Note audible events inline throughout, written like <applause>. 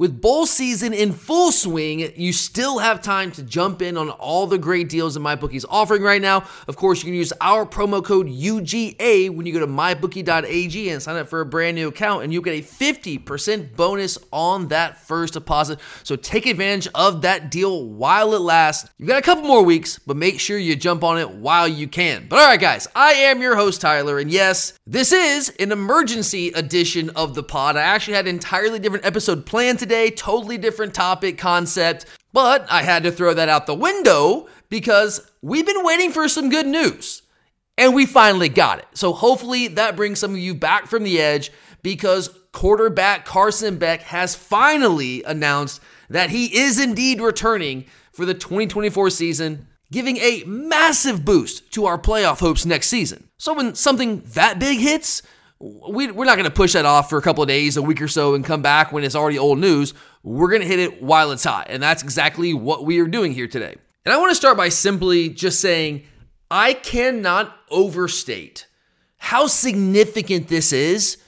With bowl season in full swing, you still have time to jump in on all the great deals that MyBookie's is offering right now. Of course, you can use our promo code UGA when you go to mybookie.ag and sign up for a brand new account, and you'll get a 50% bonus on that first deposit. So take advantage of that deal while it lasts. You've got a couple more weeks, but make sure you jump on it while you can. But all right, guys, I am your host, Tyler, and yes, this is an emergency edition of the pod. I actually had an entirely different episode planned today today, totally different topic, concept, but I had to throw that out the window because we've been waiting for some good news and we finally got it. So hopefully that brings some of you back from the edge because quarterback Carson Beck has finally announced that he is indeed returning for the 2024 season, giving a massive boost to our playoff hopes next season. So when something that big hits, we, we're not going to push that off for a couple of days, a week or so, and come back when it's already old news. We're going to hit it while it's hot. And that's exactly what we are doing here today. And I want to start by simply just saying I cannot overstate how significant this is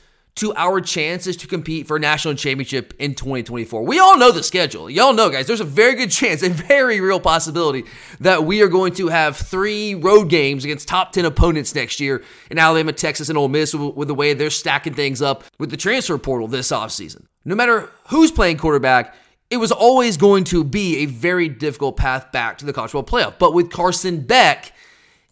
to our chances to compete for a national championship in 2024. We all know the schedule. Y'all know, guys, there's a very good chance, a very real possibility that we are going to have three road games against top 10 opponents next year in Alabama, Texas, and Ole Miss with the way they're stacking things up with the transfer portal this offseason. No matter who's playing quarterback, it was always going to be a very difficult path back to the college football playoff. But with Carson Beck,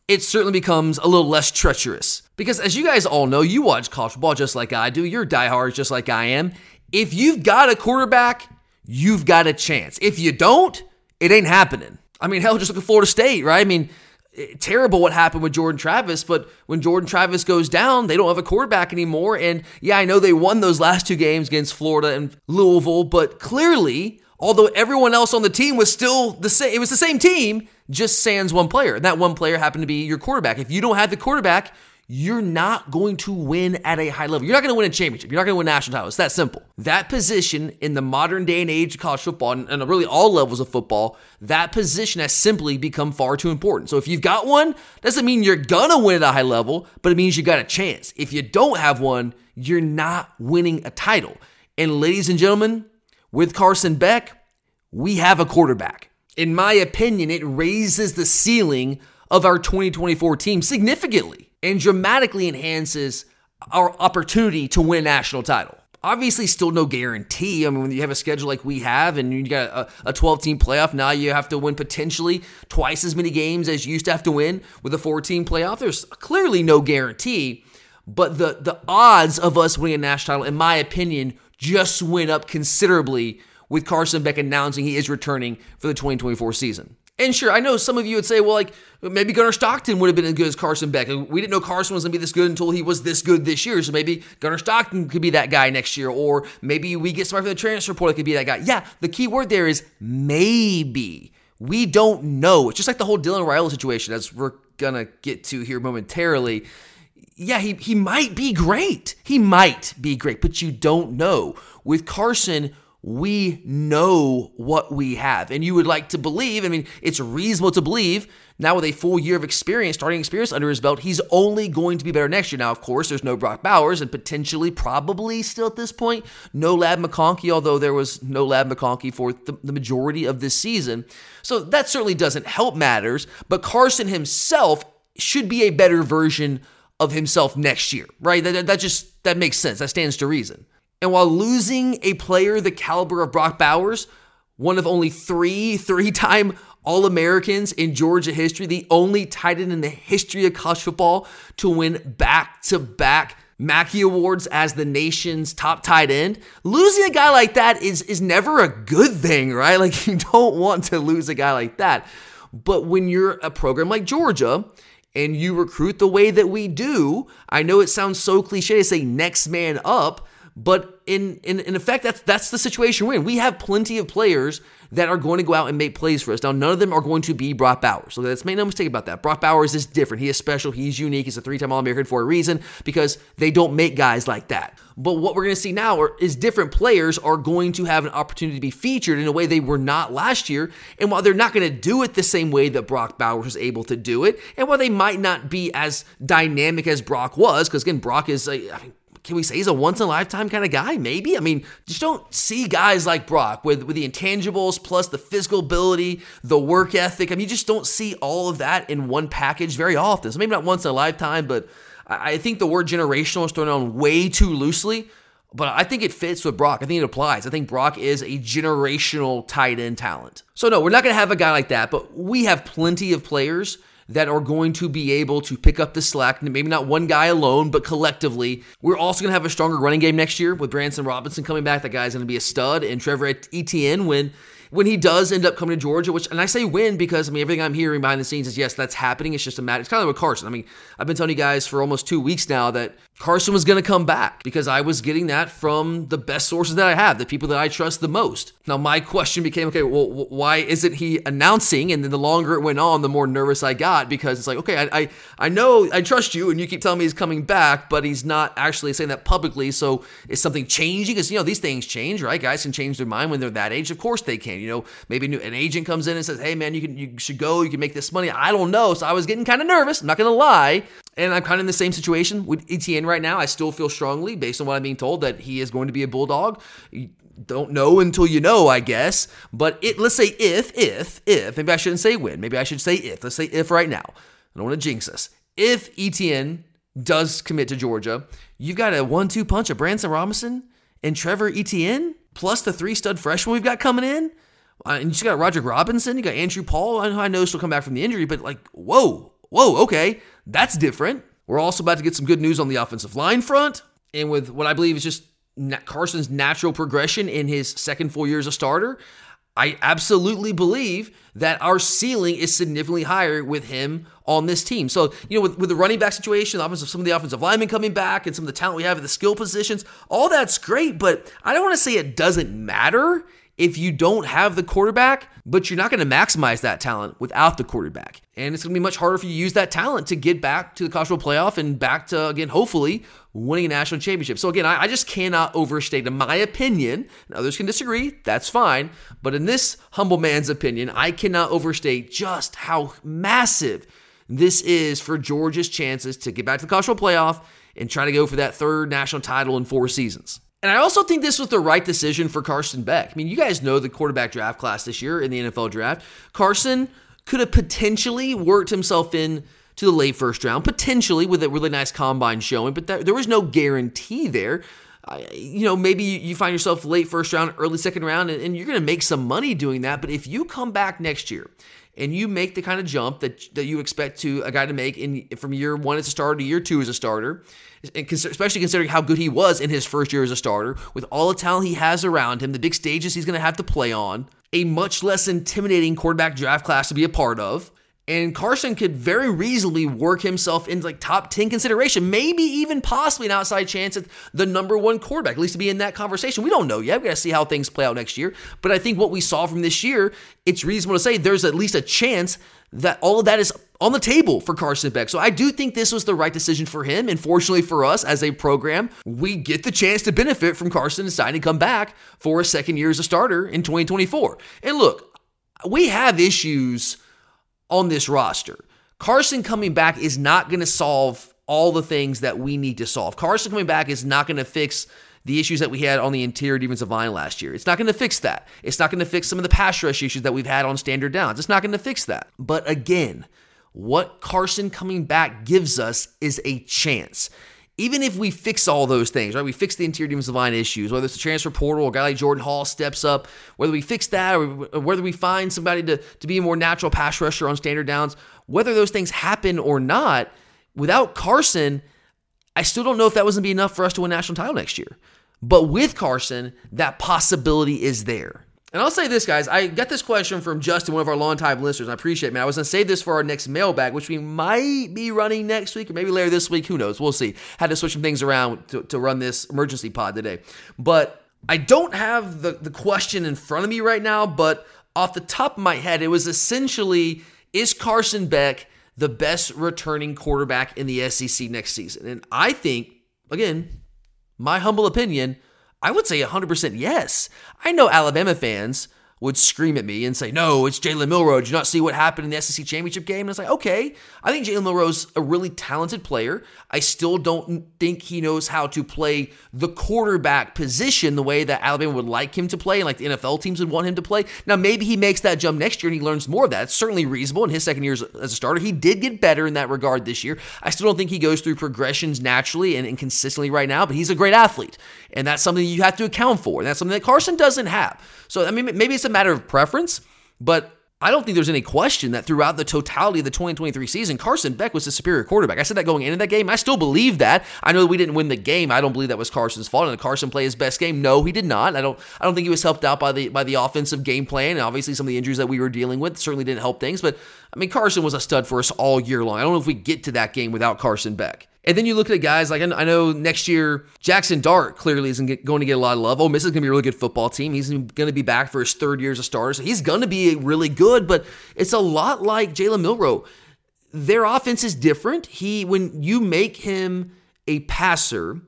it certainly becomes a little less treacherous. Because as you guys all know, you watch college football just like I do, you're diehards just like I am. If you've got a quarterback, you've got a chance. If you don't, it ain't happening. I mean, hell, just look at Florida State, right? I mean, eh, terrible what happened with Jordan Travis, but when Jordan Travis goes down, they don't have a quarterback anymore. And yeah, I know they won those last two games against Florida and Louisville, but clearly, although everyone else on the team was still the same, it was the same team just sans one player. And that one player happened to be your quarterback. If you don't have the quarterback, you're not going to win at a high level. You're not going to win a championship. You're not going to win national titles. It's that simple. That position in the modern day and age of college football, and really all levels of football, that position has simply become far too important. So if you've got one, doesn't mean you're going to win at a high level, but it means you got a chance. If you don't have one, you're not winning a title. And ladies and gentlemen, with Carson Beck, we have a quarterback in my opinion, it raises the ceiling of our 2024 team significantly and dramatically enhances our opportunity to win a national title. Obviously, still no guarantee. I mean, when you have a schedule like we have and you got a 12 team playoff, now you have to win potentially twice as many games as you used to have to win with a 14 playoff. There's clearly no guarantee, but the, the odds of us winning a national title, in my opinion, just went up considerably with Carson Beck announcing he is returning for the 2024 season. And sure, I know some of you would say, well, like maybe Gunnar Stockton would have been as good as Carson Beck. We didn't know Carson was going to be this good until he was this good this year. So maybe Gunnar Stockton could be that guy next year, or maybe we get somebody from the transfer portal that could be that guy. Yeah, the key word there is maybe. We don't know. It's just like the whole Dylan Raiola situation, as we're gonna get to here momentarily. Yeah, he he might be great. He might be great, but you don't know. With Carson, we know what we have. And you would like to believe, I mean, it's reasonable to believe now with a full year of experience, starting experience under his belt, he's only going to be better next year. Now, of course, there's no Brock Bowers and potentially, probably still at this point, no Ladd McConkey, although there was no Ladd McConkey for the, the majority of this season. So that certainly doesn't help matters, but Carson himself should be a better version of himself next year, right? That, that just, that makes sense. That stands to reason. And while losing a player the caliber of Brock Bowers, one of only three <laughs> three time All Americans in Georgia history, the only tight end in the history of college football to win back to back Mackey Awards as the nation's top tight end. Losing a guy like that is, is never a good thing, right? <laughs> Like, you don't want to lose a guy like that. But when you're a program like Georgia, and you recruit the way that we do, I know it sounds so cliche to say next man up, but in, in, in effect, that's that's the situation we're in. We have plenty of players that are going to go out and make plays for us. Now, none of them are going to be Brock Bowers. So let's make no mistake about that. Brock Bowers is different. He is special. He's unique. He's a three-time All-American for a reason because they don't make guys like that. But what we're going to see now are, is different players are going to have an opportunity to be featured in a way they were not last year. And while they're not going to do it the same way that Brock Bowers was able to do it, and while they might not be as dynamic as Brock was, because again, Brock is a, I mean, can we say he's a once in a lifetime kind of guy? Maybe. I mean, just don't see guys like Brock with, with the intangibles plus the physical ability, the work ethic. I mean, you just don't see all of that in one package very often. So maybe not once in a lifetime, but I think the word generational is thrown on way too loosely. But I think it fits with Brock. I think it applies. I think Brock is a generational tight end talent. So, no, we're not going to have a guy like that, but we have plenty of players that are going to be able to pick up the slack. Maybe not one guy alone, but collectively. We're also going to have a stronger running game next year with Branson Robinson coming back. That guy's going to be a stud. And Trevor Etienne, when when he does end up coming to Georgia, which, and I say win because, I mean, everything I'm hearing behind the scenes is yes, that's happening. It's just a matter. It's kind of like with Carson. I mean, I've been telling you guys for almost two weeks now that Carson was going to come back because I was getting that from the best sources that I have, the people that I trust the most. Now, my <laughs> question became, okay, well, why isn't he announcing? And then the longer it went on, the more nervous I got because it's like, okay, I, I, I know I trust you and you keep telling me he's coming back, but he's not actually saying that publicly. So is something changing? Because, you know, these things change, right? Guys can change their mind when they're that age. Of course they can. You know, maybe an agent comes in and says, hey, man, you can you should go, you can make this money. I don't know. So I was getting kind of nervous. I'm not going to lie. And I'm kind of in the same situation with Etienne right now. I still feel strongly, based on what I'm being told, that he is going to be a bulldog. You don't know until you know, I guess. But it, let's say if, if, if, maybe I shouldn't say when. Maybe I should say if. Let's say if right now. I don't want to jinx us. If Etienne does commit to Georgia, you've got a one-two punch of Branson Robinson and Trevor Etienne plus the three stud freshman we've got coming in. Uh, and you got Roger Robinson, you got Andrew Paul. I know, I know he'll come back from the injury, but like, whoa, whoa, okay, that's different. We're also about to get some good news on the offensive line front, and with what I believe is just Carson's natural progression in his second four years as a starter. I absolutely believe that our ceiling is significantly higher with him on this team. So, you know, with, with the running back situation, the some of the offensive linemen coming back and some of the talent we have at the skill positions, all that's great, but I don't want to say it doesn't matter if you don't have the quarterback, but you're not going to maximize that talent without the quarterback. And it's going to be much harder for you to use that talent to get back to the college football playoff and back to, again, hopefully winning a national championship. So, again, I, I just cannot overstate, in my opinion, others can disagree, that's fine. But in this humble man's opinion, I cannot overstate just how massive this is for Georgia's chances to get back to the college football playoff and try to go for that third national title in four seasons. And I also think this was the right decision for Carson Beck. I mean, you guys know the quarterback draft class this year in the NFL draft. Carson could have potentially worked himself in to the late first round, potentially with a really nice combine showing, but there, there was no guarantee there. You know, maybe you find yourself late first round, early second round, and, and you're going to make some money doing that. But if you come back next year and you make the kind of jump that that you expect to a guy to make in from year one as a starter to year two as a starter, especially considering how good he was in his first year as a starter, with all the talent he has around him, the big stages he's going to have to play on, a much less intimidating quarterback draft class to be a part of, And Carson could very reasonably work himself into like top 10 consideration, maybe even possibly an outside chance at the number one quarterback, at least to be in that conversation. We don't know yet. We got to see how things play out next year. But I think what we saw from this year, it's reasonable to say there's at least a chance that all of that is on the table for Carson Beck. So I do think this was the right decision for him. And fortunately for us as a program, we get the chance to benefit from Carson deciding to come back for a second year as a starter in 2024. And look, we have issues on this roster. Carson coming back is not going to solve all the things that we need to solve. Carson coming back is not going to fix the issues that we had on the interior defensive line last year. It's not going to fix that. It's not going to fix some of the pass rush issues that we've had on standard downs. It's not going to fix that. But again, what Carson coming back gives us is a chance even if we fix all those things, right? We fix the interior defensive line issues, whether it's the transfer portal or a guy like Jordan Hall steps up, whether we fix that or whether we find somebody to, to be a more natural pass rusher on standard downs, whether those things happen or not, without Carson, I still don't know if that was going to be enough for us to win national title next year. But with Carson, that possibility is there. And I'll say this, guys. I got this question from Justin, one of our longtime listeners. I appreciate it, man. I was going to save this for our next mailbag, which we might be running next week or maybe later this week. Who knows? We'll see. Had to switch some things around to, to run this emergency pod today. But I don't have the, the question in front of me right now, but off the top of my head, it was essentially Is Carson Beck the best returning quarterback in the SEC next season? And I think, again, my humble opinion, I would say 100% yes. I know Alabama fans would scream at me and say, No, it's Jalen Milroe. Did you not see what happened in the SEC championship game? And it's like, okay, I think Jalen Milroe's a really talented player. I still don't think he knows how to play the quarterback position the way that Alabama would like him to play and like the NFL teams would want him to play. Now, maybe he makes that jump next year and he learns more of that. It's certainly reasonable in his second year as a starter. He did get better in that regard this year. I still don't think he goes through progressions naturally and, and consistently right now, but he's a great athlete. And that's something you have to account for. And that's something that Carson doesn't have. So, I mean, maybe it's a matter of preference, but I don't think there's any question that throughout the totality of the 2023 season, Carson Beck was the superior quarterback. I said that going into that game. I still believe that. I know we didn't win the game. I don't believe that was Carson's fault. And Carson played his best game. No, he did not. I don't. I don't think he was helped out by the by the offensive game plan. And obviously, some of the injuries that we were dealing with certainly didn't help things. But I mean, Carson was a stud for us all year long. I don't know if we get to that game without Carson Beck. And then you look at guys like I know next year Jackson Dart clearly isn't going to get a lot of love. Ole Miss is going to be a really good football team. He's going to be back for his third year as a starter, so he's going to be really good. But it's a lot like Jalen Milroe. Their offense is different. He when you make him a passer,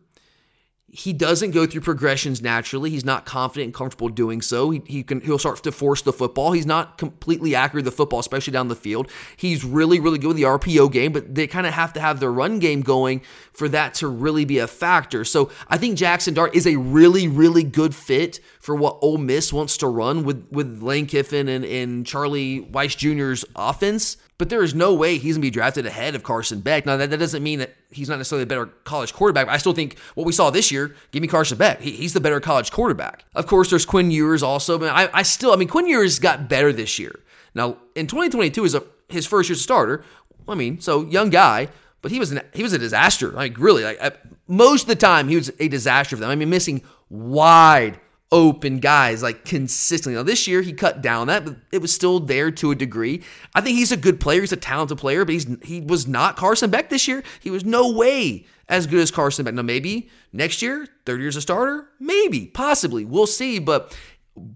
he doesn't go through progressions naturally. He's not confident and comfortable doing so. He, he can he'll start to force the football. He's not completely accurate the football, especially down the field. He's really really good with the RPO game, but they kind of have to have their run game going for that to really be a factor. So I think Jackson Dart is a really really good fit for what Ole Miss wants to run with with Lane Kiffin and, and Charlie Weis Jr.'s offense but there is no way he's going to be drafted ahead of Carson Beck. Now, that, that doesn't mean that he's not necessarily a better college quarterback, I still think what we saw this year, give me Carson Beck. He, he's the better college quarterback. Of course, there's Quinn Ewers also, but I, I still, I mean, Quinn Ewers got better this year. Now, in 2022 is a, his first year as a starter. I mean, so young guy, but he was an, he was a disaster. Like really, like uh, most of the time he was a disaster for them. I mean, missing wide open guys like consistently. Now this year he cut down that, but it was still there to a degree. I think he's a good player. He's a talented player, but he's he was not Carson Beck this year. He was no way as good as Carson Beck. Now maybe next year, third year as a starter, maybe, possibly, we'll see. But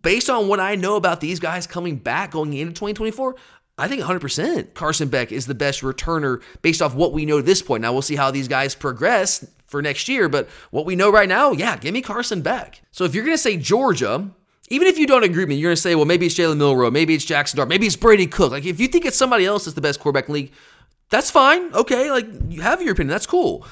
based on what I know about these guys coming back going into 2024. I think 100% Carson Beck is the best returner based off what we know at this point. Now we'll see how these guys progress for next year. But what we know right now, yeah, give me Carson Beck. So if you're going to say Georgia, even if you don't agree with me, you're going to say, well, maybe it's Jalen Milroe, maybe it's Jackson Dart, maybe it's Brady Cook. Like if you think it's somebody else that's the best quarterback in the league, that's fine. Okay, like you have your opinion. That's cool.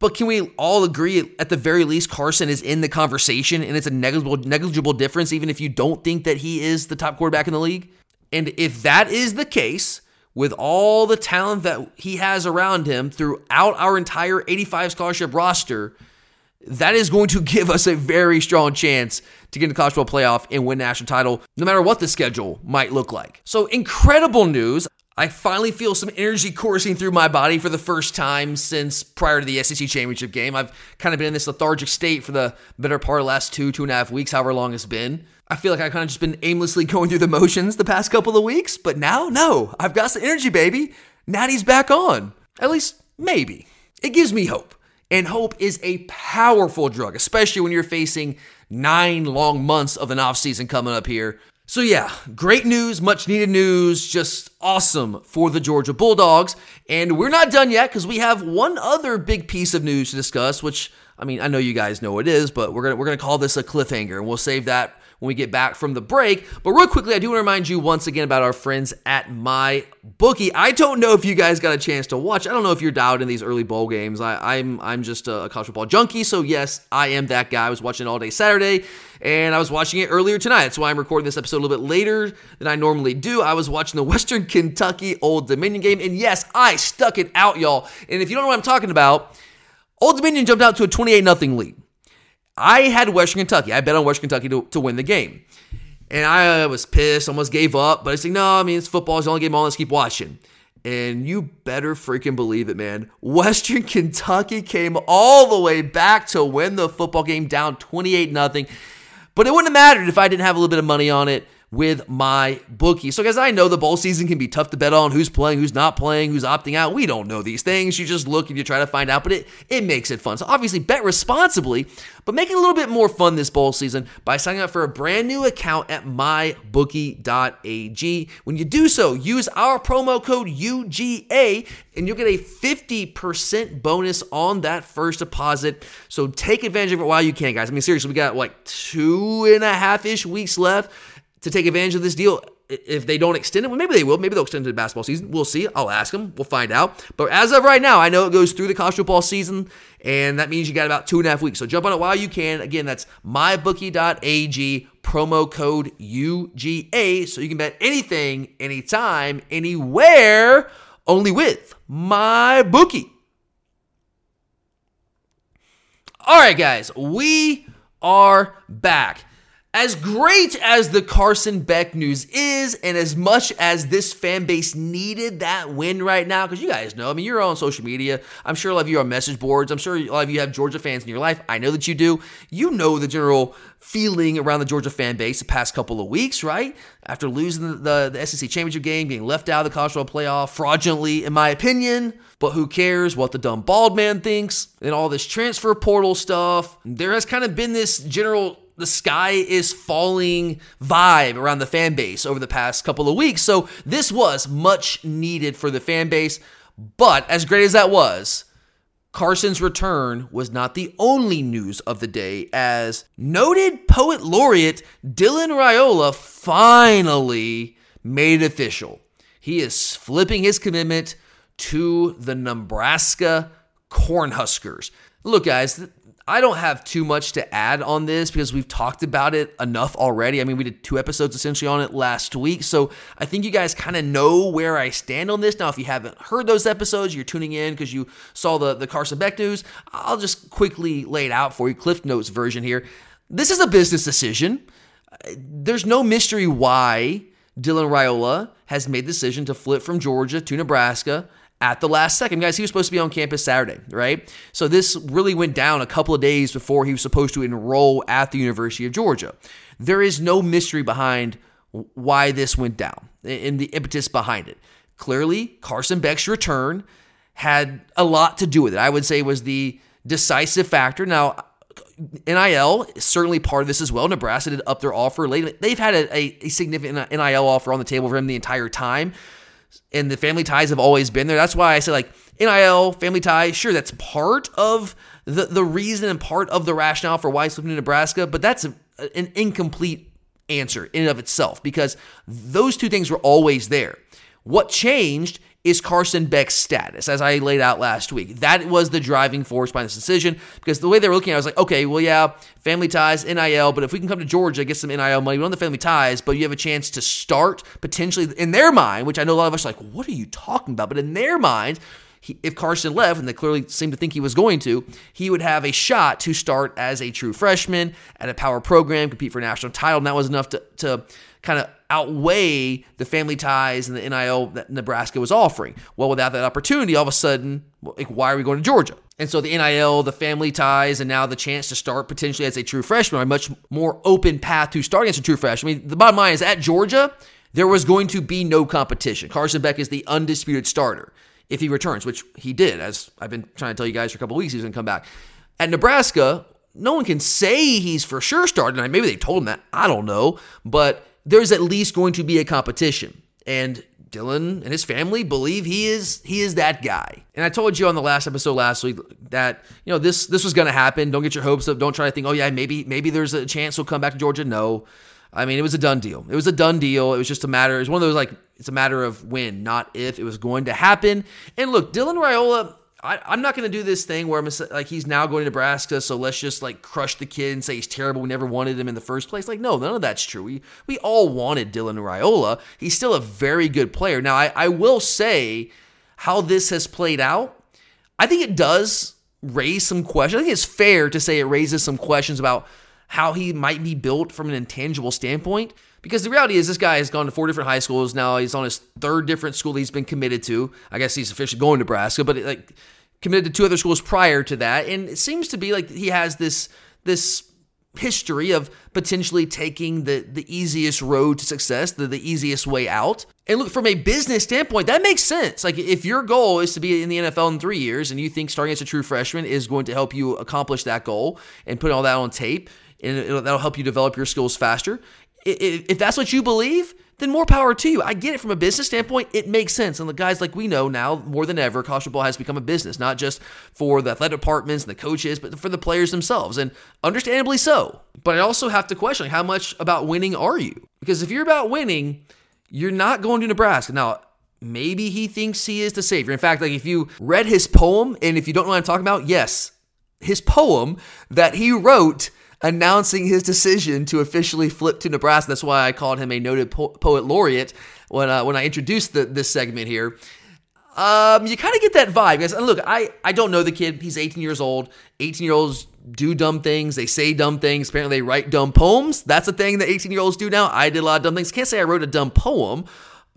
But can we all agree at the very least Carson is in the conversation and it's a negligible negligible difference even if you don't think that he is the top quarterback in the league? And if that is the case, with all the talent that he has around him throughout our entire 85 scholarship roster, that is going to <laughs> give us a very strong chance to get into college football playoff and win national title, no matter what the schedule might look like. So incredible news. I finally feel some energy coursing through my body for the first time since prior to the SEC championship game. I've kind of been in this lethargic state for the better part of the last two, two and a half weeks, however long it's been. I feel like I've kind of just been aimlessly going through the motions the past couple of weeks, but now, no, I've got some energy, baby. Natty's back on. At least, maybe. It gives me hope. And hope is a powerful drug, especially when you're facing nine long months of an offseason coming up here. So, yeah, great news, much needed news, just awesome for the Georgia Bulldogs. And we're not done yet because we have one other big piece of news to discuss, which I mean, I know you guys know it is, but we're gonna we're gonna call this a cliffhanger, and we'll save that when we get back from the break. But real quickly, I do want to remind you once again about our friends at my bookie. I don't know if you guys got a chance to watch. I don't know if you're dialed in these early bowl games. I, am I'm, I'm just a college football junkie, so yes, I am that guy. I was watching it all day Saturday, and I was watching it earlier tonight. That's why I'm recording this episode a little bit later than I normally do. I was watching the <laughs> Western Kentucky Old Dominion game, and yes, I stuck it out, y'all. And if you don't know what I'm talking about, Old Dominion jumped out to a 28 0 lead. I had Western Kentucky. I bet on Western Kentucky to, to win the game. And I uh, was pissed, almost gave up. But I said, no, I mean, it's football. It's the only game on. Let's keep watching. And you better freaking believe it, man. Western <laughs> Kentucky came all the way back to win the football game down 28 0. But it wouldn't have mattered if I didn't have a little bit of money on it with my bookie. So, guys, I know the bowl season can be tough to bet on who's playing, who's not playing, who's opting out. We don't know these things. You just look and you try to find out, but it, it makes it fun. So, obviously, bet responsibly, but make it a little bit more fun this bowl season by signing up for a brand new account at mybookie.ag. When you do so, use our promo code UGA and you'll get a 50% bonus on that first deposit. So, take advantage of it while you can, guys. I mean, seriously, we got like two and a half ish weeks left to take advantage of this deal. If they don't extend it, well, maybe they will. Maybe they'll extend it to the basketball season. We'll see. I'll ask them. We'll find out. But as of right now, I know it goes through the college football season, and that means you got about two and a half weeks. So jump on it while you can. Again, that's mybookie.ag, promo code UGA, so you can bet anything, anytime, anywhere, only with my bookie. All right, guys, we are back. As great as the Carson Beck news is, and as much as this fan base needed that win right now, because you guys know, I mean, you're on social media. I'm sure a lot of you are on message boards. I'm sure a lot of you have Georgia fans in your life. I know that you do. You know the general feeling around the Georgia fan base the past couple of weeks, right? After losing the, the, the SEC championship game, being left out of the college football playoff fraudulently, in my opinion. But who cares what the dumb bald man thinks and all this transfer portal stuff? There has kind of been this general the sky is falling vibe around the fan base over the past couple of weeks. So this was much needed for the fan base. But as great as that was, Carson's return was not the only news of the day, as noted poet laureate Dylan Raiola finally made it official. He is flipping his commitment to the Nebraska Cornhuskers. Look, guys, I don't have too much to add on this because we've talked about it enough already. I mean, we did two episodes essentially on it last week. So I think you guys kind of know where I stand on this. Now, if you haven't heard those episodes, you're tuning in because you saw the, the Carson Beck news. I'll just quickly lay it out for you, Cliff Notes version here. This is a business decision. There's no mystery why Dylan Raiola has made the decision to flip from Georgia to Nebraska at the last second. Guys, he was supposed to be on campus Saturday, right? So this really went down a couple of days before he was supposed to enroll at the University of Georgia. There is no mystery behind why this went down and the impetus behind it. Clearly, Carson Beck's return had a lot to do with it. I would say was the decisive factor. Now, NIL is certainly part of this as well. Nebraska did up their offer late. They've had a, a, a significant NIL offer on the table for him the entire time and the family ties have always been there. That's why I say like NIL, family ties, sure, that's part of the, the reason and part of the rationale for why he's flipping to Nebraska, but that's a, an incomplete answer in and of itself because those two things were always there. What changed is Carson Beck's status, as I laid out last week. That was the driving force behind this decision because the way they were looking at it, I was like, okay, well, yeah, family ties, NIL, but if we can come to Georgia, get some NIL money, we don't have the family ties, but you have a chance to start potentially in their mind, which I know a lot of us are like, what are you talking about? But in their mind, he, if Carson left, and they clearly seemed to think he was going to, he would have a shot to start as a true freshman at a power program, compete for a national title, and that was enough to, to kind of outweigh the family ties and the NIL that Nebraska was offering. Well, without that opportunity, all of a sudden, like, why are we going to Georgia? And so the NIL, the family ties, and now the chance to start potentially as a true freshman are a much more open path to starting as a true freshman. I mean, the bottom line is at Georgia, there was going to be no competition. Carson Beck is the undisputed starter if he returns, which he did, as I've been trying to tell you guys for a couple weeks, he's going to come back. At Nebraska, no one can say he's for sure starting. Maybe they told him that. I don't know. But there's at least going to be a competition. And Dylan and his family believe he is he is that guy. And I told you on the last episode last week that you know this this was going to happen. Don't get your hopes up. Don't try to think, oh yeah, maybe maybe there's a chance he'll come back to Georgia. No, I mean it was a done deal. It was a done deal. It was just a matter. It was one of those like it's a matter of when, not if. It was going to happen. And look, Dylan Raiola I, am not going to do this thing where I'm like he's now going to Nebraska, so let's just like crush the kid and say he's terrible. We never wanted him in the first place. Like, no, none of that's true. We we all wanted Dylan Raiola. He's still a very good player. Now, I, I will say how this has played out. I think it does raise some questions. I think it's fair to say it raises some questions about how he might be built from an intangible standpoint. Because the reality is, this guy has gone to four different high schools now. He's on his third different school he's been committed to. I guess he's officially going to Nebraska, but like committed to two other schools prior to that, and it seems to be like he has this this history of potentially taking the the easiest road to success, the, the easiest way out. And look, from a business standpoint, that makes sense. Like if your goal is to be in the NFL in three years and you think starting as a true freshman is going to help you accomplish that goal and put all that on tape, and that'll help you develop your skills faster. If that's what you believe, then more power to you. I get it from a business standpoint, it makes sense. And the guys like we know now more than ever, college football has become a business, not just for the athletic departments and the coaches, but for the players themselves. And understandably so. But I also have to question how much about winning are you? Because if you're about winning, you're not going to Nebraska. Now, maybe he thinks he is the savior. In fact, like if you read his poem, and if you don't know what I'm talking about, yes, his poem that he wrote announcing his decision to officially flip to Nebraska. That's why I called him a noted po- poet laureate when uh, when I introduced the, this segment here. Um, you kind of get that vibe, guys. And look, I I don't know the kid. He's 18 years old. 18 year olds do dumb things. They say dumb things. Apparently, they write dumb poems. That's a thing that 18 year olds do now. I did a lot of dumb things. Can't say I wrote a dumb poem.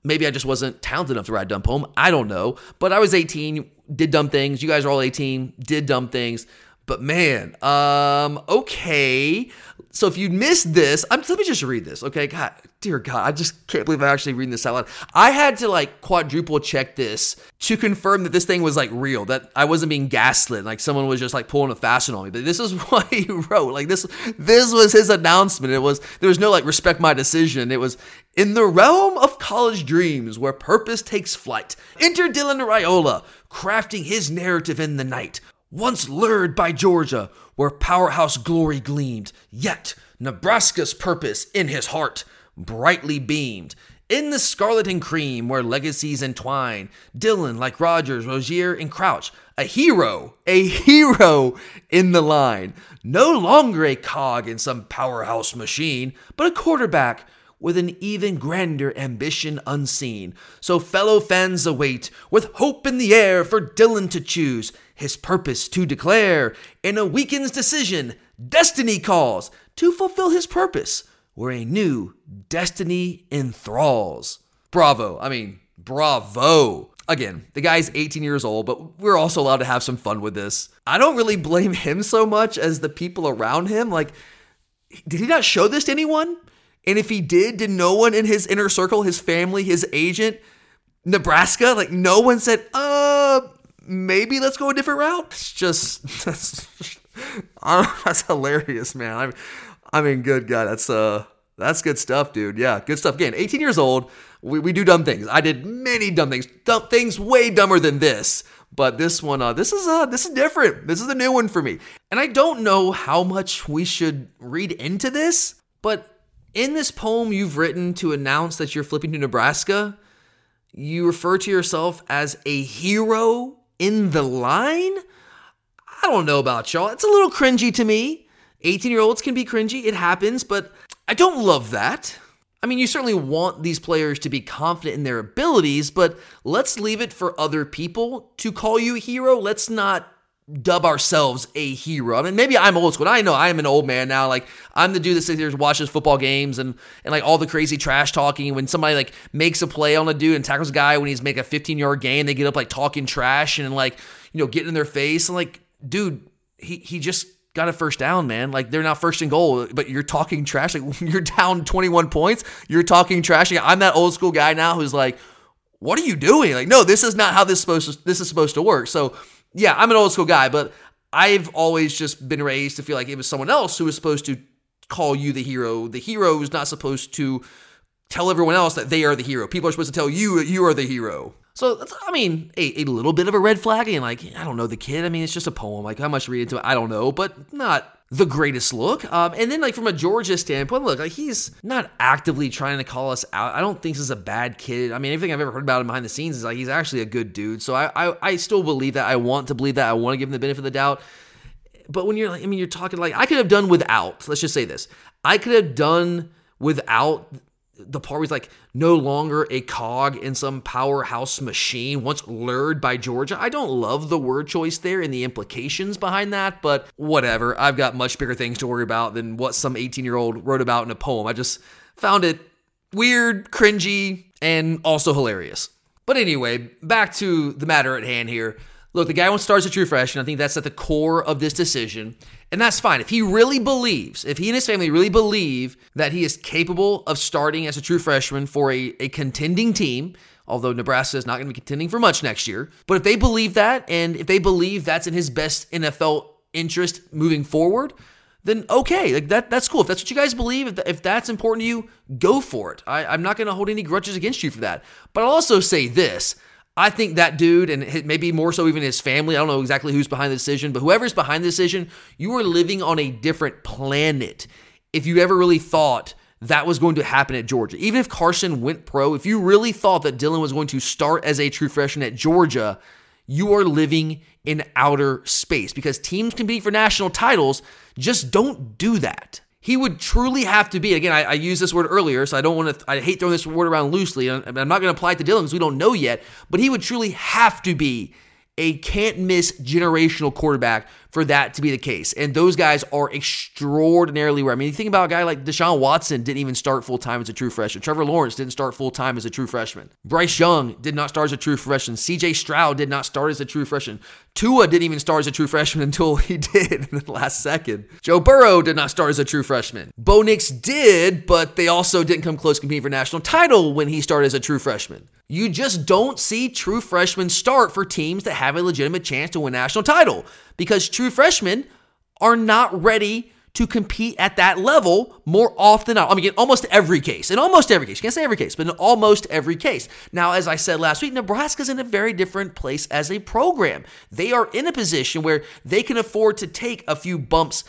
Maybe I just wasn't talented enough to write a dumb poem. I don't know. But I was 18, did dumb things. You guys are all 18, did dumb things. But man, um, okay. So if you missed this, I'm, let me just read this, okay? God, dear God, I just can't believe I'm actually reading this out loud. I had to like quadruple check this to confirm that this thing was like real, that I wasn't being gaslit, like someone was just like pulling a fast on me. But this is <laughs> what he wrote. Like this, this was his announcement. It was there was no like respect my decision. It was in the realm of college dreams where purpose takes flight. Enter Dylan Raiola, crafting his narrative in the night once lured by Georgia, where powerhouse glory gleamed, yet Nebraska's purpose in his heart brightly beamed. In the scarlet and cream, where legacies entwine, Dylan, like Rodgers, Rozier, and Crouch, a hero, a hero in the line. No longer a cog in some powerhouse machine, but a quarterback with an even grander ambition unseen. So, fellow fans await, with hope in the air for Dylan to choose, his purpose to declare. In a weekend's decision, destiny calls to fulfill his purpose, where a new destiny enthralls. Bravo. I mean, bravo. Again, the guy's 18 years old, but we're also allowed to have some fun with this. I don't really blame <laughs> him so much as the people around him. Like, did he not show this to anyone? And if he did, did no one in his inner circle, his family, his agent, Nebraska, like no one said, uh, maybe let's go a different route? It's just, <laughs> that's, that's hilarious, man. I, I mean, good God, that's, uh, that's good stuff, dude. Yeah, good stuff. Again, 18 years old, we, we do dumb things. I did many dumb things, dumb things way dumber than this. But this one, uh, this is uh, this is different. This is a new one for me, and I don't know how much we should read into this. But in this poem you've written to announce that you're flipping to Nebraska, you refer to yourself as a hero in the line? I don't know about y'all. It's a little cringy to me. 18 year olds can be cringy, it happens, but I don't love that. I mean, you certainly want these players to be confident in their abilities, but let's leave it for other people to call you a hero. Let's not dub ourselves a hero. I mean, maybe I'm old school. I know I am an old man now. Like I'm the dude that sits here and watches football games and and like all the crazy trash talking. When somebody like makes a play on a dude and tackles a guy when he's making a 15 yard gain, they get up like talking trash and like you know getting in their face. And like, dude, he he just got a first down, man. Like they're not first and goal, but you're talking trash. Like <laughs> you're down 21 points, you're talking trash. I'm that old school guy now who's like, what are you doing? Like, no, this is not how this is supposed to, this is supposed to work. So yeah, I'm an old school guy, but I've always just been raised to feel like it was someone else who was supposed to call you the hero. The hero is not supposed to tell everyone else that they are the hero. People are supposed to tell you you are the hero. So I mean, a, a little bit of a red flag, and like I don't know the kid. I mean, it's just a poem. Like how much read into it, I don't know, but not the greatest look. Um, and then like from a Georgia standpoint, look, like he's not actively trying to call us out. I don't think this is a bad kid. I mean, everything I've ever heard about him behind the scenes is like he's actually a good dude. So I I, I still believe that. I want to believe that. I want to give him the benefit of the doubt. But when you're like, I mean, you're talking like I could have done without. Let's just say this. I could have done without the part like no longer a cog in some powerhouse machine once lured by Georgia. I don't love the word choice there and the implications behind that, but whatever. I've got much bigger things to worry about than what some 18 year old wrote about in a poem. I just found it weird, cringy, and also hilarious. But anyway, back to the matter at hand here. Look, the guy wants to start as a true freshman. I think that's at the core of this decision. And that's fine. If he really believes, if he and his family really believe that he is capable of starting as a true freshman for a, a contending team, although Nebraska is not going to be contending for much next year, but if they believe that and if they believe that's in his best NFL interest moving forward, then okay, like that that's cool. If that's what you guys believe, if, if that's important to you, go for it. I, I'm not going to hold any grudges against you for that. But I'll also say this I think that dude, and maybe more so even his family, I don't know exactly who's behind the decision, but whoever's behind the decision, you are living on a different planet. If you ever really thought that was going to happen at Georgia, even if Carson went pro, if you really thought that Dylan was going to start as a true freshman at Georgia, you are living in outer space because teams compete for national titles just don't do that he would truly have to be again I, I, used this word earlier so i don't want to i hate throwing this word around loosely i'm not going to apply it to dylan because we don't know yet but he would truly have to be a can't miss generational quarterback for that to be the case. And those guys are extraordinarily rare. I mean, you think about a guy like Deshaun Watson didn't even start full time as a true freshman. Trevor Lawrence didn't start full time as a true freshman. Bryce Young did not start as a true freshman. CJ Stroud did not start as a true freshman. Tua didn't even start as a true freshman <laughs> until he did in the last second. Joe Burrow did not start as a true freshman. Bo Nix did, but they also didn't come close competing for national title when he started as a true freshman. You just don't see true freshmen start for teams that have a legitimate chance to win national title because true freshmen are not ready to compete at that level more often. Than not. I mean, in almost every case, in almost every case, you can't say every case, but in almost every case. Now, as I said last week, Nebraska's in a very different place as a program. They are in a position where they can afford to take a few bumps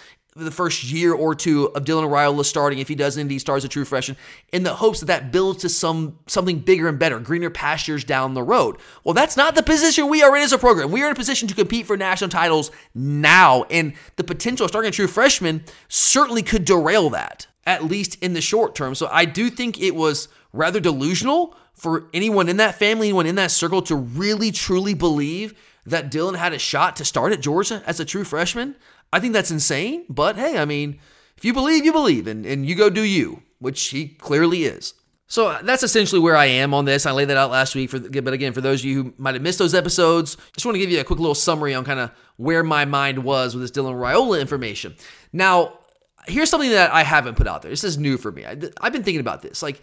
the first year or two of Dylan Raiola starting, if he does indeed start as a true freshman, in the hopes that that builds to some something bigger and better, greener pastures down the road. Well, that's not the position we are in as a program. We are in a position to compete for national titles now, and the potential of starting a true freshman certainly could derail that, at least in the short term. So I do think it was rather delusional for anyone in that family, anyone in that circle to really truly believe that Dylan had a shot to start at Georgia as a true freshman. I think that's insane, but hey, I mean, if you believe, you believe, and, and you go do you, which he clearly is. So uh, that's essentially where I am on this. I laid that out last week, for, but again, for those of you who might have missed those episodes, just want to give you a quick little summary on kind of where my mind was with this Dylan Raiola information. Now, here's something that I haven't put out there. This is new for me. I, I've been thinking about this, like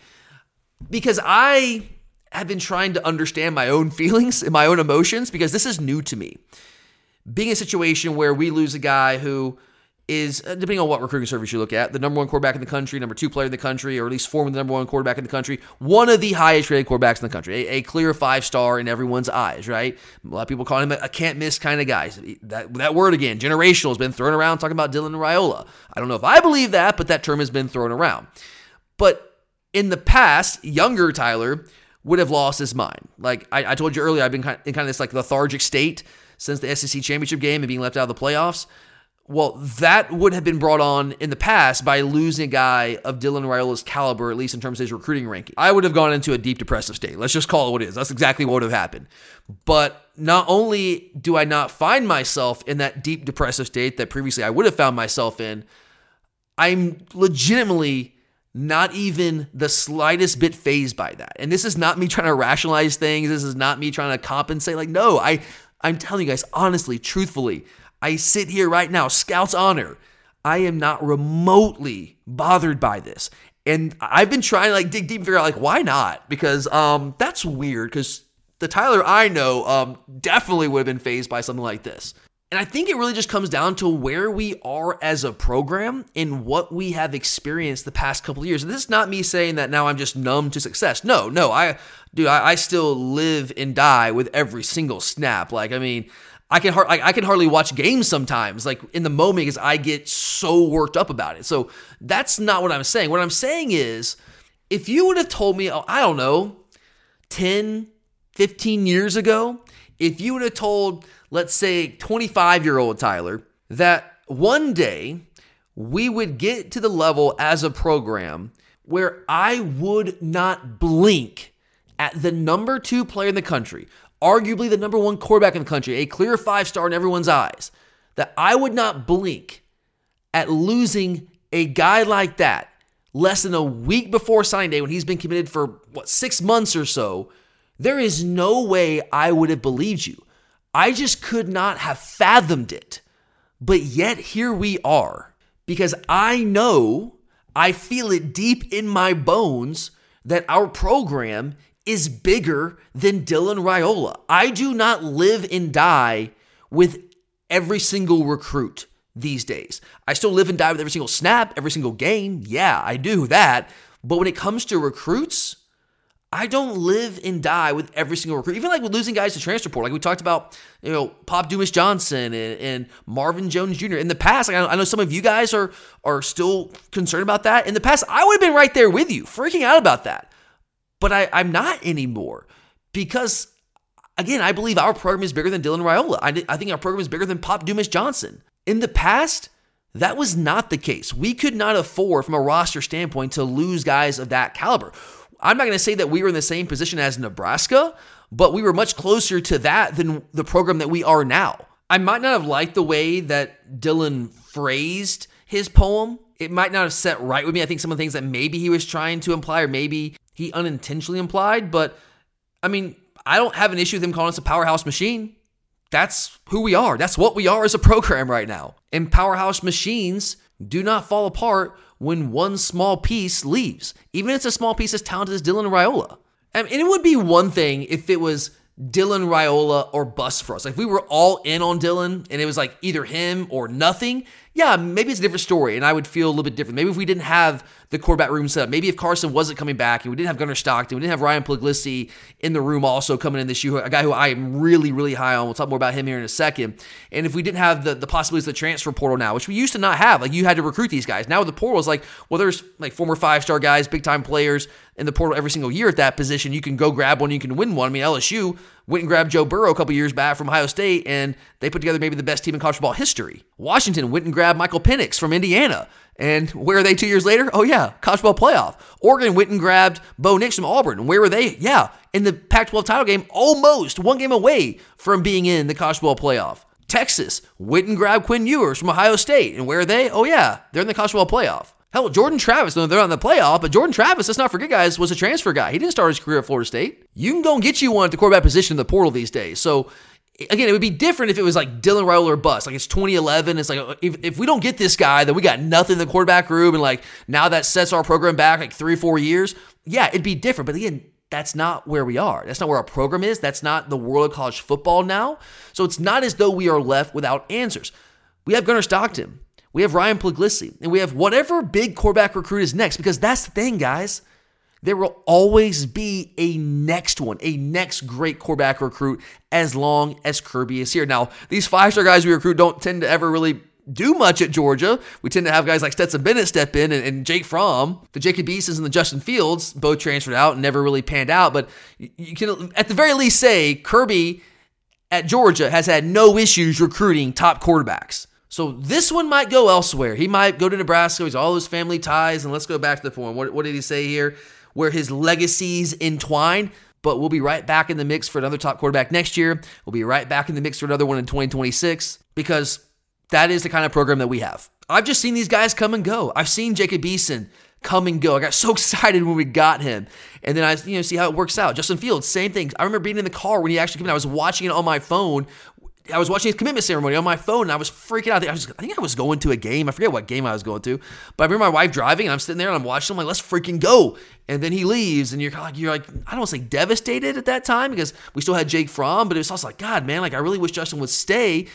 because I have been trying to understand my own <laughs> feelings and my own emotions because this is new to me being a situation where we lose a guy who is, uh, depending on what recruiting service you look at, the number one quarterback in the country, number two player in the country, or at least former the number one quarterback in the country, one of the highest rated quarterbacks in the country, a, a clear five star in everyone's eyes, right? A lot of people call him a, a can't miss kind of guy. That, that word again, generational, has been thrown around talking about Dylan Raiola. I don't know if I believe that, but that term has been thrown around. But in the past, younger Tyler would have lost his mind. Like I, I told you earlier, I've been kind of, in kind of this like lethargic state since the SEC championship game and being left out of the playoffs. Well, that would have been brought on in the past by losing a guy of Dylan Raiola's caliber, at least in terms of his recruiting ranking. I would have gone into a deep depressive state. Let's just call it what it is. That's exactly what would have happened. But not only do I not find myself in that deep depressive state that previously I would have found myself in, I'm legitimately not even the slightest bit phased by that. And this is not me trying to rationalize things. This is not me trying to compensate. Like, no, I, I'm telling you guys honestly, truthfully, I sit here right now, Scout's honor. I am not remotely bothered by this. And I've been trying to like dig deep and figure out like why not? Because um that's weird because the Tyler I know um definitely would have been phased by something like this. And I think it really just comes down to where we are as a program and what we have experienced the past couple of years. And this is not me saying that now I'm just numb to success. No, no, I do. I, I, still live and die with every single snap. Like, I mean, I can hard, I, I, can hardly watch games sometimes. Like in the moment, because I get so worked up about it. So that's not what I'm saying. What I'm saying is, if you would have told me, oh, I don't know, 10, 15 years ago, if you would have told let's say 25 year old Tyler, that one day we would get to the level as a program where I would not blink at the number two player in the country, arguably the number one quarterback in the country, a clear five star in everyone's eyes, that I would not blink at losing a guy like that less than a week before signing day when he's been committed for what six months or so. There is no way I would have believed you. I just could not have fathomed it. But yet here we are because I know, I feel it deep in my bones that our program is bigger than Dylan Raiola. I do not live and die with every single recruit these days. I still live and die with every single snap, every single game. Yeah, I do that. But when it comes to recruits, I don't live and die with every single recruit. Even like with losing guys to transfer portal, like we talked about, you know, Pop Dumas Johnson and, and, Marvin Jones Jr. In the past, like I know some of you guys are are still concerned about that. In the past, I would have been right there with you, freaking out about that. But I, I'm not anymore because, again, I believe our program is bigger than Dylan Raiola. I, I think our program is bigger than Pop Dumas Johnson. In the past, that was not the case. We could not afford, from a roster standpoint, to lose guys of that caliber. I'm not going to say that we were in the same position as Nebraska, but we were much closer to that than the program that we are now. I might not have liked the way that Dylan phrased his poem. It might not have set right with me. I think some of the things that maybe he was trying to imply, or maybe he unintentionally implied, but I mean, I don't have an issue with him calling us a powerhouse machine. That's who we are. That's what we are as a program right now. And powerhouse machines do not fall apart when one small piece leaves, even if it's a small piece as talented as Dylan Raiola. and it would be one thing if it was Dylan Raiola or bust for us. Like we were all in on Dylan and it was like either him or nothing, yeah, maybe it's a different story and I would feel a little bit different. Maybe if we didn't have the quarterback room set up, maybe if Carson wasn't coming back and we didn't have Gunnar Stockton, we didn't have Ryan Puglisi in the room also coming in this year, a guy who I am really, really high on. We'll talk more about him here in a second. And if we didn't have the, the possibilities of the transfer portal now, which we used to not have, like you had to recruit these guys. Now the portal is like, well, there's like former five star guys, big time players in the portal every single year at that position. You can go grab one, you can win one. I mean, LSU went and grabbed Joe Burrow a couple years back from Ohio State, and they put together maybe the best team in college football history. Washington went and grabbed Michael Penix from Indiana. And where are they two years later? Oh, yeah, college football playoff. Oregon went and grabbed Bo Nix from Auburn. And where were they? Yeah, in the Pac 12 title game, almost one game away from being in the college football playoff. Texas went and grabbed Quinn Ewers from Ohio State. And where are they? Oh, yeah, they're in the college football playoff. Hell, Jordan Travis, they're on the playoff, but Jordan Travis, let's not forget, guys, was a transfer guy. He didn't start his career at Florida State. You can go and get you one at the quarterback position in the portal these days. So, again, it would be different if it was like Dylan Raiola or bust. Like it's 2011. It's like if, if we don't get this guy, then we got nothing in the quarterback room, and like now that sets our program back like three, four years. Yeah, it'd be different. But again, that's not where we are. That's not where our program is. That's not the world of college football now. So it's not as though we are left without answers. We have Gunnar Stockton. We have Ryan Puglisi, and we have whatever big quarterback recruit is next, because that's the thing, guys. There will always be a next one, a next great quarterback recruit as long as Kirby is here. Now, these five star guys we recruit don't tend to ever really do much at Georgia. We tend to have guys like Stetson Bennett step in and, and Jake Fromm, the Jacob Easons and the Justin Fields, both transferred out and never really panned out. But you can, at the very least, say Kirby at Georgia has had no issues recruiting top quarterbacks. So this one might go elsewhere. He might go to Nebraska. He's all those family ties. And let's go back to the point. What, what did he say here? Where his legacies entwine. but we'll be right back in the mix for another top quarterback next year. We'll be right back in the mix for another one in 2026 because that is the kind of program that we have. I've just seen these guys come and go. I've seen Jacob Eason come and go. I got so <laughs> excited when we got him. And then I, you know, see how it works out. Justin Fields, same thing. I remember being in the car when he actually came in. I was watching it on my phone. I was watching his commitment ceremony on my phone and I was freaking out. I, was, I think I was going to a game. I forget what game I was going to, but I remember my wife driving and I'm sitting there and I'm watching. I'm like, let's freaking go. And then he leaves and you're like, you're like, I don't want to say devastated at that time because we still had Jake Fromm, but it was also like, God, man, like I really wish Justin would stay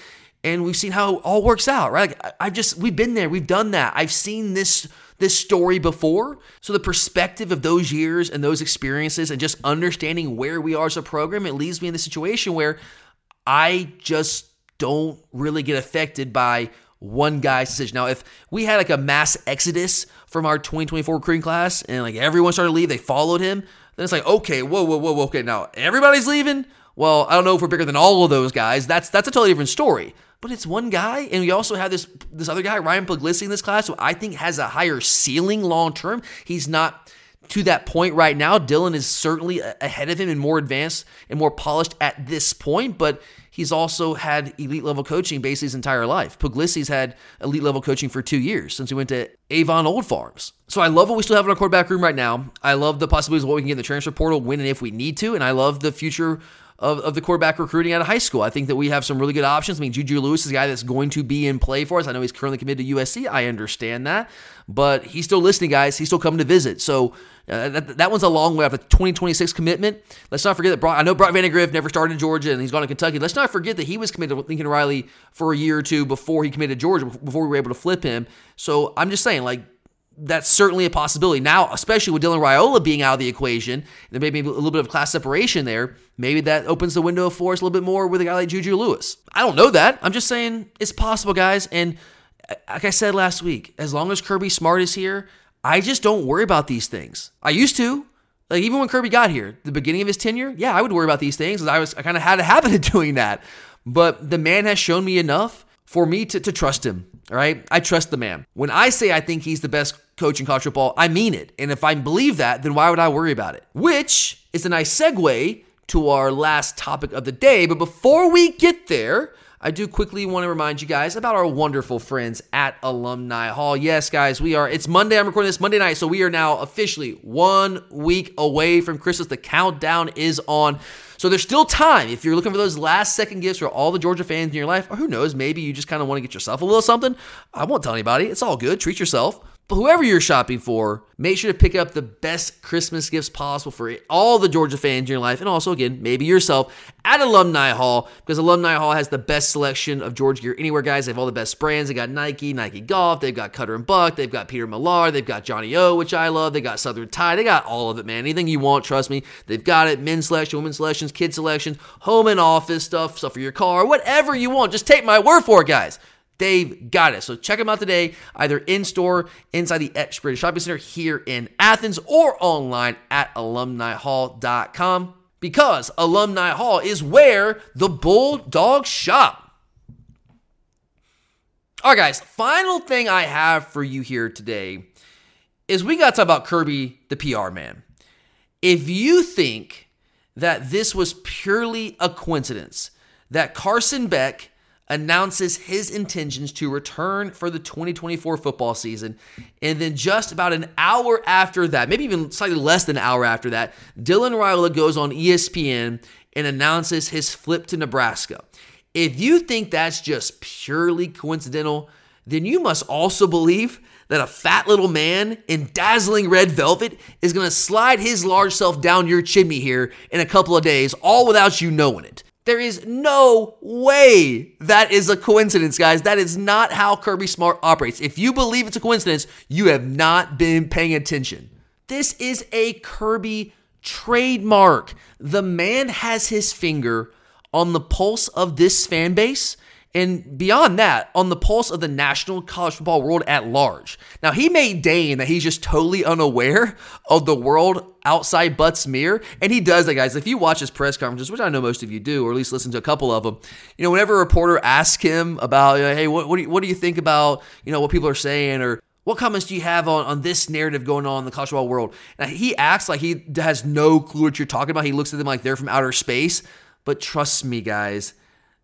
and we've seen how it all works out, right? Like I've just we've been there, we've done that. I've seen this this story before. So the perspective of those years and those experiences and just understanding where we are as a program, it leaves me in the situation where I just don't really get affected by one guy's decision. Now, if we had like a mass exodus from our 2024 recruiting class and like everyone started to leave, they followed him, then it's like, okay, whoa, whoa, whoa, whoa, okay, now everybody's leaving. Well, I don't know if we're bigger than all of those guys. That's that's a totally different story but it's one guy, and we also have this this other guy, Ryan Puglisi, in this class, who I think has a higher ceiling long term. He's not to that point right now. Dylan is certainly ahead of him and more advanced and more polished at this point, but he's also had elite level coaching basically his entire life. Puglisi's had elite level coaching for two years since he went to Avon Old Farms. So I love what we still have in our quarterback room right now. I love the possibilities of what we can get in the transfer portal when and if we need to, and I love the future of, of the quarterback recruiting out of high school. I think that we have some really good options. I mean, Juju Lewis is a guy that's going to be in play for us. I know he's currently committed to USC. I understand that. But he's still listening, guys. He's still coming to visit. So uh, that, that one's a long way off a 2026 commitment. Let's not forget that Brock, I know Brock Vandagriff never started in Georgia and he's gone to Kentucky. Let's not forget that he was committed to Lincoln Riley for a year or two before he committed to Georgia, before we were able to flip him. So I'm just saying, like, that's certainly a possibility. Now, especially with Dylan Raiola being out of the equation, there may be a little bit of class separation there. Maybe that opens the window for us a little bit more with a guy like Juju Lewis. I don't know that. I'm just saying it's possible, guys. And uh, like I said last week, as long as Kirby Smart is here, I just don't worry about these things. I used to. Like even when Kirby got here, the beginning of his tenure, yeah, I would worry about these things I was I kind of had a habit of doing that. But the man has shown me enough for me to, to trust him. All right. I trust the man. When I say I think he's the best coach in college football, I mean it. And if I believe that, then why would I worry about it? Which is a nice segue to our last topic of the day. But before we get there, I do quickly want to remind you guys about our wonderful friends at Alumni Hall. Yes, guys, we are. It's Monday. I'm recording this Monday night, so we are now officially one week away from Christmas. The countdown is on. So there's still time if you're looking for those last second gifts for all the Georgia fans in your life, or who knows, maybe you just kind of want to get yourself a little something. I won't tell anybody. It's all good. Treat yourself. But whoever you're shopping for, make sure to pick up the best Christmas gifts possible for all the Georgia fans in your life, and also, again, maybe yourself at Alumni Hall, because Alumni Hall has the best selection of Georgia gear anywhere, guys. They have all the best brands. They got Nike, Nike Golf, they've got Cutter and Buck, they've got Peter Millar, they've got johnnie-O, which I love, they got Southern Tide, they got all of it, man. Anything you want, trust me, they've got it. Men's selection, women's selections, kids selection, home and office stuff, stuff for your car, whatever you want. Just take my word for it, guys. They've got it. So check them out today, either in store, inside the Beechwood Shopping Center here in Athens, or online at alumnihall.com because Alumni Hall is where the Bulldogs shop. All right, guys, final thing I have for you here today is we got to talk about Kirby, the PR man. If you think that this was purely a coincidence, that Carson Beck announces his intentions to return for the 2024 football season. And then just about an hour after that, maybe even slightly less than an hour after that, Dylan Raiola goes on ESPN and announces his flip to Nebraska. If you think that's just purely coincidental, then you must also believe that a fat little man in dazzling red velvet is going to slide his large self down your chimney here in a couple of days, all without you knowing it. There is no way that is a coincidence, guys. That is not how Kirby Smart operates. If you believe it's a coincidence, you have not been paying attention. This is a Kirby trademark. The man has his finger on the pulse of this fan base and beyond that, on the pulse of the national college football world at large. Now, he may deign that he's just totally unaware of the world outside Butts-Mehre, and he does that, guys. If you watch his press conferences, which I know most of you do, or at least listen to a couple of them, you know, whenever a reporter asks him about, you know, hey, what, what, do you, what do you think about, you know, what people are saying, or What comments do you have on, on this narrative going on in the college football world? Now, he acts like he has no clue what you're talking about. He looks at them like they're from outer space. But trust me, guys,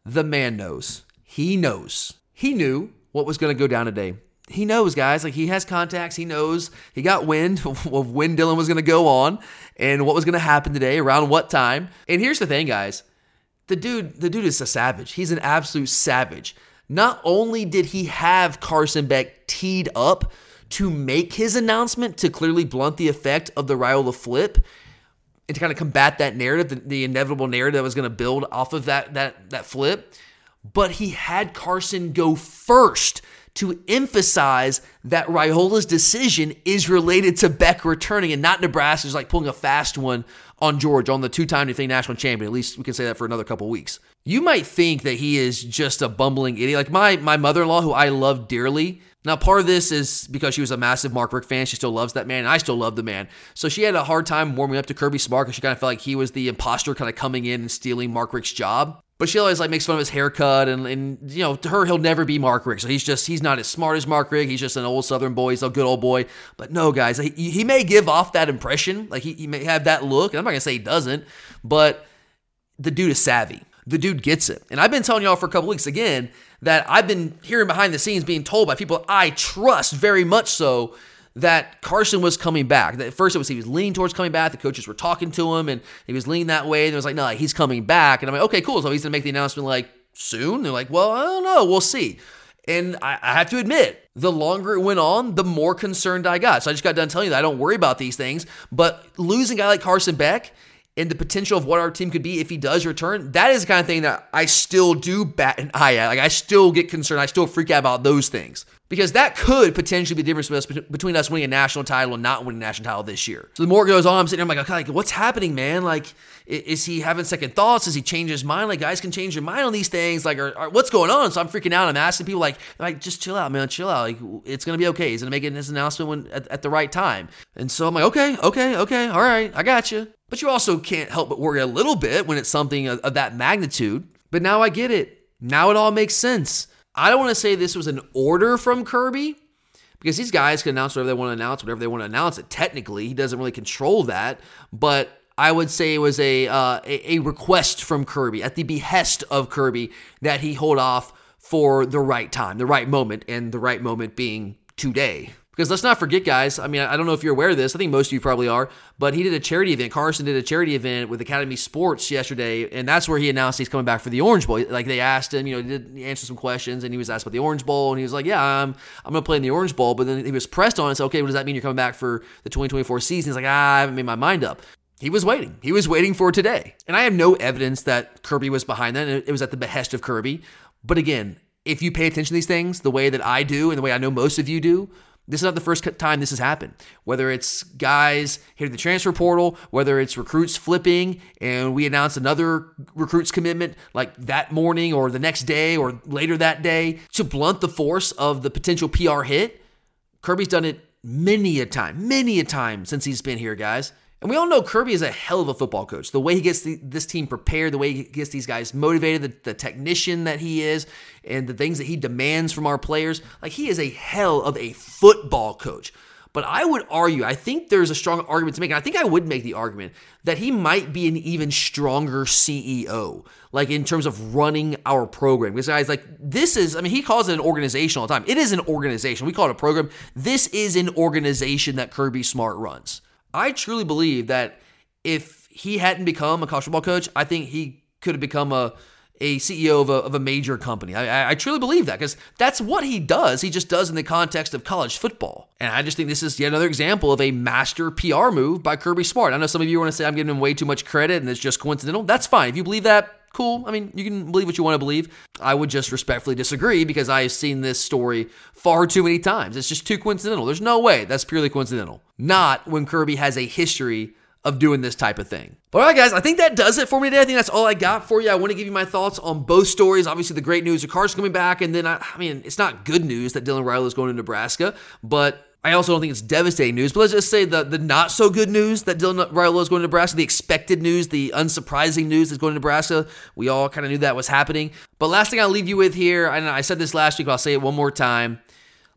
the man knows. He knows. He knew what was going to go down today. He knows, guys. Like he has contacts. He knows. He got wind <laughs> of when Dylan was going to go on and what was going to happen today, around what time. And here's the thing, guys. The dude, the dude is a savage. He's an absolute savage. Not only did he have Carson Beck teed up to make his announcement to clearly blunt the effect of the Raiola flip and to kind of combat that narrative, the, the inevitable narrative that was going to build off of that that that flip, but he had Carson go first to emphasize that Raiola's decision is related to Beck returning and not Nebraska's like pulling a fast one on George on the two-time defending national champion. At least we can say that for another couple weeks. You might think that he is just a bumbling idiot. Like my my mother-in-law, who I love dearly. Now, part of this is because she was a massive Mark Richt fan. She still loves that man, and I still love the man. So she had a hard time warming up to Kirby Smart because she kind of felt like he was the imposter, kind of coming in and stealing Mark Richt's job. But she always like makes fun of his haircut, and, and you know, to her, he'll never be Mark Richt. So he's just he's not as smart as Mark Richt. He's just an old Southern boy. He's a good old boy. But no, guys, he, he may give off that impression, like he, he may have that look. And I'm not gonna say he doesn't, but the dude is savvy. The dude gets it. And I've been telling y'all for a couple weeks again that I've been hearing behind the scenes being told by people I trust very much so that Carson was coming back. At first, it was he was leaning towards coming back. The coaches were talking to him, and he was leaning that way. And it was like, no, he's coming back. And I'm like, okay, cool. So he's gonna make the announcement like soon. They're like, well, I don't know, we'll see. And I, I have to admit, the longer it went on, the more concerned I got. So I just got done telling you that I don't worry about these things. But losing a guy like Carson Beck and the potential of what our team could be if he does return, that is the kind of thing that I still do bat an eye at. Like I still get concerned. I still freak out about those things because that could potentially be the difference between us winning a national title and not winning a national title this year. So the more it goes on, I'm sitting there, I'm like, what's happening, man? Like, is he having second thoughts? Does he change his mind? Like, guys can change their mind on these things. Like, or, or what's going on? So I'm freaking out. I'm asking people, like, like, just chill out, man, chill out. Like, it's gonna be okay. He's gonna make his announcement when at, at the right time. And so I'm like, okay, okay, okay, all right, I got you. But you also can't help but worry a little bit when it's something of, of that magnitude. But now I get it. Now it all makes sense. I don't want to say this was an order from Kirby because these guys can announce whatever they want to announce, whatever they want to announce. It technically, he doesn't really control that. But I would say it was a, uh, a, a request from Kirby at the behest of Kirby that he hold off for the right time, the right moment, and the right moment being today. Because let's not forget, guys. I mean, I don't know if you're aware of this. I think most of you probably are. But he did a charity event. Carson did a charity event with Academy Sports yesterday, and that's where he announced he's coming back for the Orange Bowl. Like they asked him, you know, he did answer some questions, and he was asked about the Orange Bowl, and he was like, "Yeah, I'm I'm going to play in the Orange Bowl." But then he was pressed on it. So, okay, what does that mean? You're coming back for the 2024 season? He's like, ah, I haven't made my mind up. He was waiting. He was waiting for today. And I have no evidence that Kirby was behind that. It was at the behest of Kirby. But again, if you pay attention to these things the way that I do and the way I know most of you do, this is not the first time this has happened. Whether it's guys hitting the transfer portal, whether it's recruits flipping, and we announce another recruits commitment like that morning or the next day or later that day to blunt the force of the potential PR hit. Kirby's done it many a time, many a time since he's been here, guys. And we all know Kirby is a hell of a football coach. The way he gets the, this team prepared, the way he gets these guys motivated, the, the, technician that he is, and the things that he demands from our players. Like, he is a hell of a football coach. But I would argue, I think there's a strong argument to make, and I think I would make the argument that he might be an even stronger CEO, like in terms of running our program. Because guys, like this is, I mean, he calls it an organization all the time. It is an organization. We call it a program. This is an organization that Kirby Smart runs. I truly believe that if he hadn't become a college football coach, I think he could have become a a CEO of a, of a major company. I, I truly believe that because that's what he does. He just does in the context of college football. And I just think this is yet another example of a master PR move by Kirby Smart. I know some of you want to say I'm giving him way too much credit and it's just coincidental. That's fine. If you believe that, cool. I mean, you can believe what you want to believe. I would just respectfully disagree because I've seen this story far too many times. It's just too coincidental. There's no way that's purely coincidental. Not when Kirby has a history of doing this type of thing. But all right, guys, I think that does it for me today. I think that's all I got for you. I want to give you my thoughts on both stories. Obviously, the great news of Carson coming back, and then I, I mean, it's not good news that Dylan Raiola is going to Nebraska, but I also don't think it's devastating news, but let's just say the, the not so good news that Dylan Raiola is going to Nebraska, the expected news, the unsurprising news that's going to Nebraska. We all kind of knew that was happening. But last thing I'll leave you with here, and I said this last week, I'll say it one more time.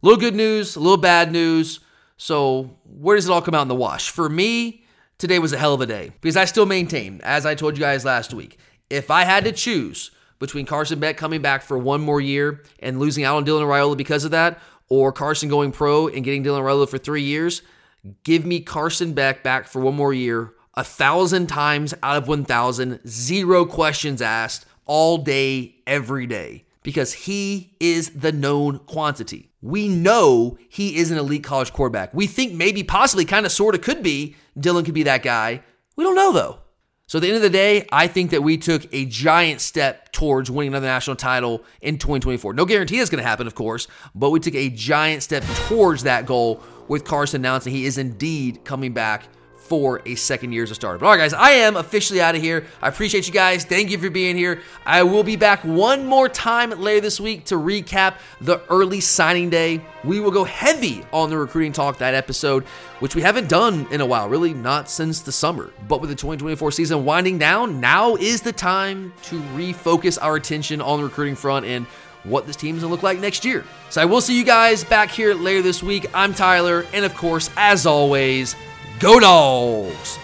A little good news, a little bad news. So, where does it all come out in the wash? For me, today was a hell of a day because I still maintain, as I told you guys last week, if I had to choose between Carson Beck coming back for one more year and losing out on Dylan Raiola because of that, or Carson going pro and getting Dylan Raiola for three years, give me Carson Beck back for one more year, a thousand times out of 1,000, zero questions asked, all day, every day, because he is the known quantity. We know he is an elite college quarterback. We think maybe, possibly, kind of, sort of could be. Dylan could be that guy. We don't know though. So at the end of the day, I think that we took a giant step towards winning another national title in 2024. No guarantee that's going to happen, of course, but we took a giant step towards that goal with Carson announcing he is indeed coming back for a second year as a starter. But all right, guys, I am officially out of here. I appreciate you guys. Thank you for being here. I will be back one more time later this week to recap the early signing day. We will go heavy on the recruiting talk that episode, which we haven't done in a while, really not since the summer. But with the 2024 season winding down, now is the time to refocus our attention on the recruiting front and what this team is going to look like next year. So I will see you guys back here later this week. I'm Tyler, and of course, as always, Go Dogs!